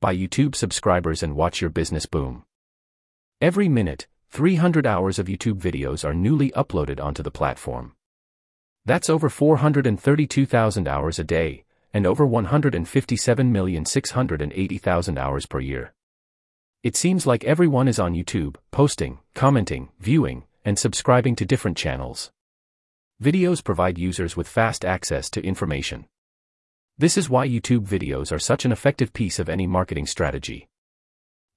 Buy YouTube subscribers and watch your business boom. Every minute, 300 hours of YouTube videos are newly uploaded onto the platform. That's over 432,000 hours a day, and over 157,680,000 hours per year. It seems like everyone is on YouTube, posting, commenting, viewing, and subscribing to different channels. Videos provide users with fast access to information. This is why YouTube videos are such an effective piece of any marketing strategy.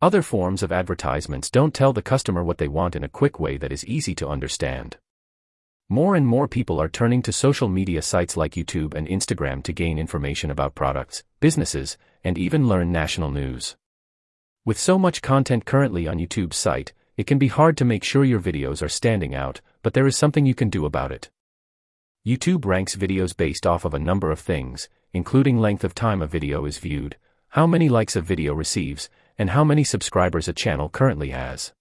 Other forms of advertisements don't tell the customer what they want in a quick way that is easy to understand. More and more people are turning to social media sites like YouTube and Instagram to gain information about products, businesses, and even learn national news. With so much content currently on YouTube's site, it can be hard to make sure your videos are standing out, but there is something you can do about it. YouTube ranks videos based off of a number of things, including length of time a video is viewed, how many likes a video receives, and how many subscribers a channel currently has.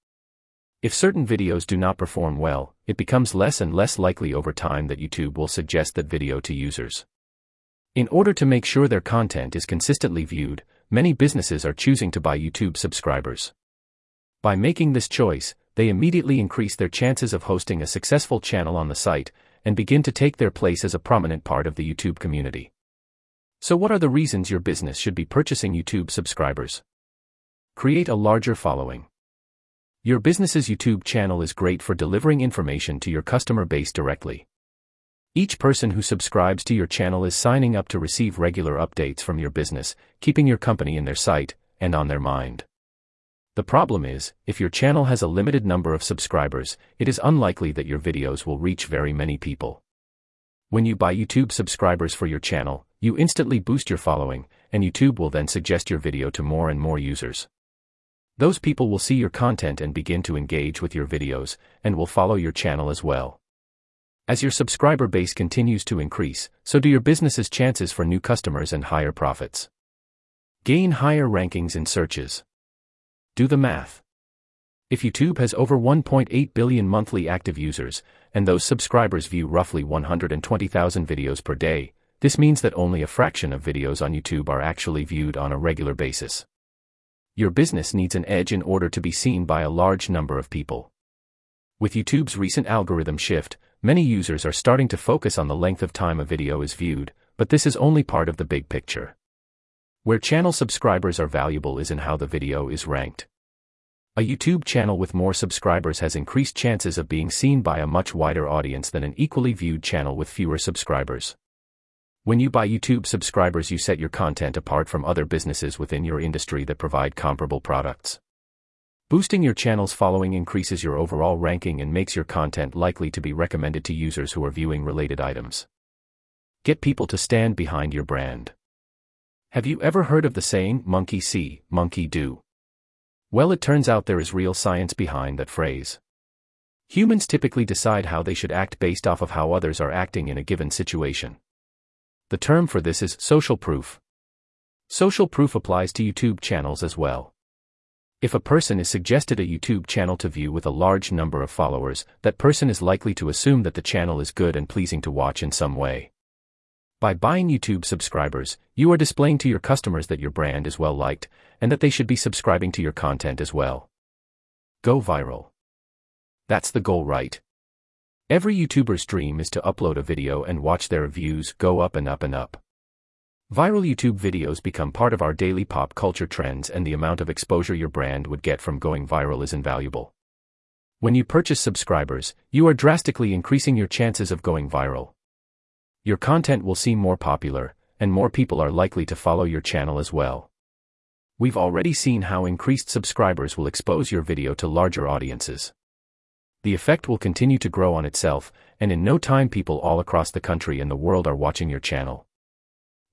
If certain videos do not perform well, it becomes less and less likely over time that YouTube will suggest that video to users. In order to make sure their content is consistently viewed, many businesses are choosing to buy YouTube subscribers. By making this choice, they immediately increase their chances of hosting a successful channel on the site and begin to take their place as a prominent part of the YouTube community. So, what are the reasons your business should be purchasing YouTube subscribers? Create a larger following. Your business's YouTube channel is great for delivering information to your customer base directly. Each person who subscribes to your channel is signing up to receive regular updates from your business, keeping your company in their sight and on their mind. The problem is, if your channel has a limited number of subscribers, it is unlikely that your videos will reach very many people. When you buy YouTube subscribers for your channel, you instantly boost your following, and YouTube will then suggest your video to more and more users. Those people will see your content and begin to engage with your videos, and will follow your channel as well. As your subscriber base continues to increase, so do your business's chances for new customers and higher profits. Gain higher rankings in searches. Do the math. If YouTube has over 1.8 billion monthly active users, and those subscribers view roughly 120,000 videos per day, this means that only a fraction of videos on YouTube are actually viewed on a regular basis. Your business needs an edge in order to be seen by a large number of people. With YouTube's recent algorithm shift, many users are starting to focus on the length of time a video is viewed, but this is only part of the big picture. Where channel subscribers are valuable is in how the video is ranked. A YouTube channel with more subscribers has increased chances of being seen by a much wider audience than an equally viewed channel with fewer subscribers. When you buy YouTube subscribers, you set your content apart from other businesses within your industry that provide comparable products. Boosting your channel's following increases your overall ranking and makes your content likely to be recommended to users who are viewing related items. Get people to stand behind your brand. Have you ever heard of the saying, monkey see, monkey do? Well, it turns out there is real science behind that phrase. Humans typically decide how they should act based off of how others are acting in a given situation. The term for this is social proof. Social proof applies to YouTube channels as well. If a person is suggested a YouTube channel to view with a large number of followers, that person is likely to assume that the channel is good and pleasing to watch in some way. By buying YouTube subscribers, you are displaying to your customers that your brand is well liked, and that they should be subscribing to your content as well. Go viral. That's the goal, right? Every YouTuber's dream is to upload a video and watch their views go up and up and up. Viral YouTube videos become part of our daily pop culture trends, and the amount of exposure your brand would get from going viral is invaluable. When you purchase subscribers, you are drastically increasing your chances of going viral your content will seem more popular, and more people are likely to follow your channel as well. We've already seen how increased subscribers will expose your video to larger audiences. The effect will continue to grow on itself, and in no time, people all across the country and the world are watching your channel.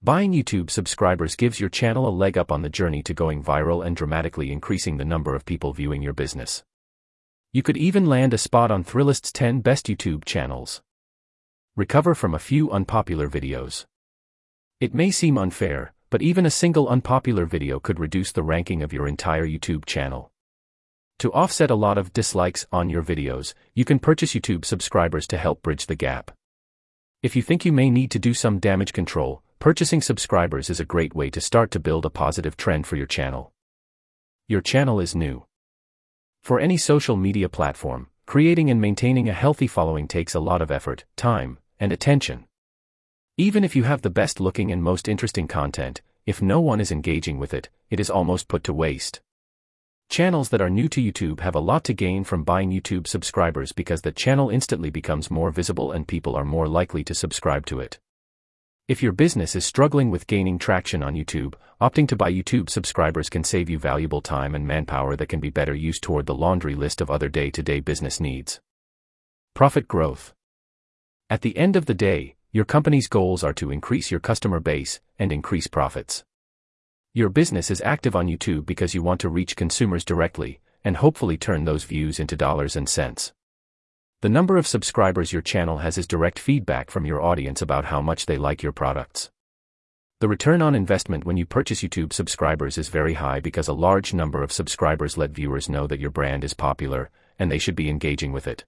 Buying YouTube subscribers gives your channel a leg up on the journey to going viral and dramatically increasing the number of people viewing your business. You could even land a spot on Thrillist's 10 best YouTube channels recover from a few unpopular videos. It may seem unfair, but even a single unpopular video could reduce the ranking of your entire YouTube channel. To offset a lot of dislikes on your videos, you can purchase YouTube subscribers to help bridge the gap. If you think you may need to do some damage control, purchasing subscribers is a great way to start to build a positive trend for your channel. Your channel is new. For any social media platform, creating and maintaining a healthy following takes a lot of effort, time, and attention. Even if you have the best looking and most interesting content, if no one is engaging with it, it is almost put to waste. Channels that are new to YouTube have a lot to gain from buying YouTube subscribers because the channel instantly becomes more visible and people are more likely to subscribe to it. If your business is struggling with gaining traction on YouTube, opting to buy YouTube subscribers can save you valuable time and manpower that can be better used toward the laundry list of other day to day business needs. Profit growth. At the end of the day, your company's goals are to increase your customer base and increase profits. Your business is active on YouTube because you want to reach consumers directly and hopefully turn those views into dollars and cents. The number of subscribers your channel has is direct feedback from your audience about how much they like your products. The return on investment when you purchase YouTube subscribers is very high because a large number of subscribers let viewers know that your brand is popular and they should be engaging with it.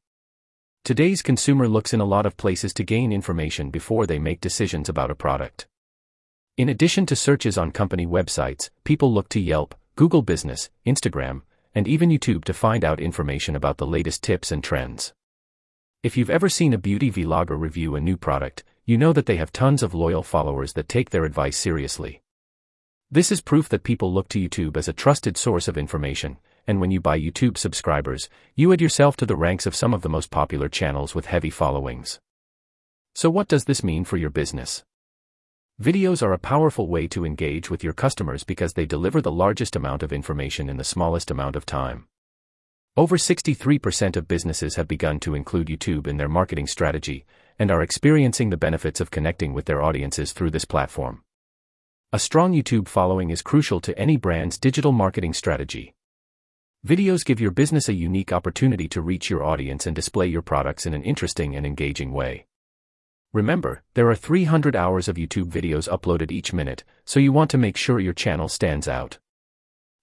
Today's consumer looks in a lot of places to gain information before they make decisions about a product. In addition to searches on company websites, people look to Yelp, Google Business, Instagram, and even YouTube to find out information about the latest tips and trends. If you've ever seen a beauty vlogger review a new product, you know that they have tons of loyal followers that take their advice seriously. This is proof that people look to YouTube as a trusted source of information, and when you buy YouTube subscribers, you add yourself to the ranks of some of the most popular channels with heavy followings. So, what does this mean for your business? Videos are a powerful way to engage with your customers because they deliver the largest amount of information in the smallest amount of time. Over 63% of businesses have begun to include YouTube in their marketing strategy and are experiencing the benefits of connecting with their audiences through this platform. A strong YouTube following is crucial to any brand's digital marketing strategy. Videos give your business a unique opportunity to reach your audience and display your products in an interesting and engaging way. Remember, there are 300 hours of YouTube videos uploaded each minute, so you want to make sure your channel stands out.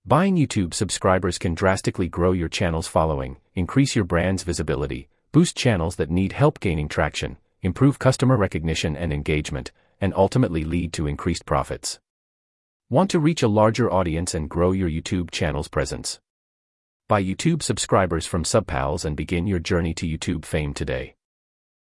Buying YouTube subscribers can drastically grow your channel's following, increase your brand's visibility, boost channels that need help gaining traction, improve customer recognition and engagement, and ultimately lead to increased profits. Want to reach a larger audience and grow your YouTube channel's presence? Buy YouTube subscribers from SubPals and begin your journey to YouTube fame today.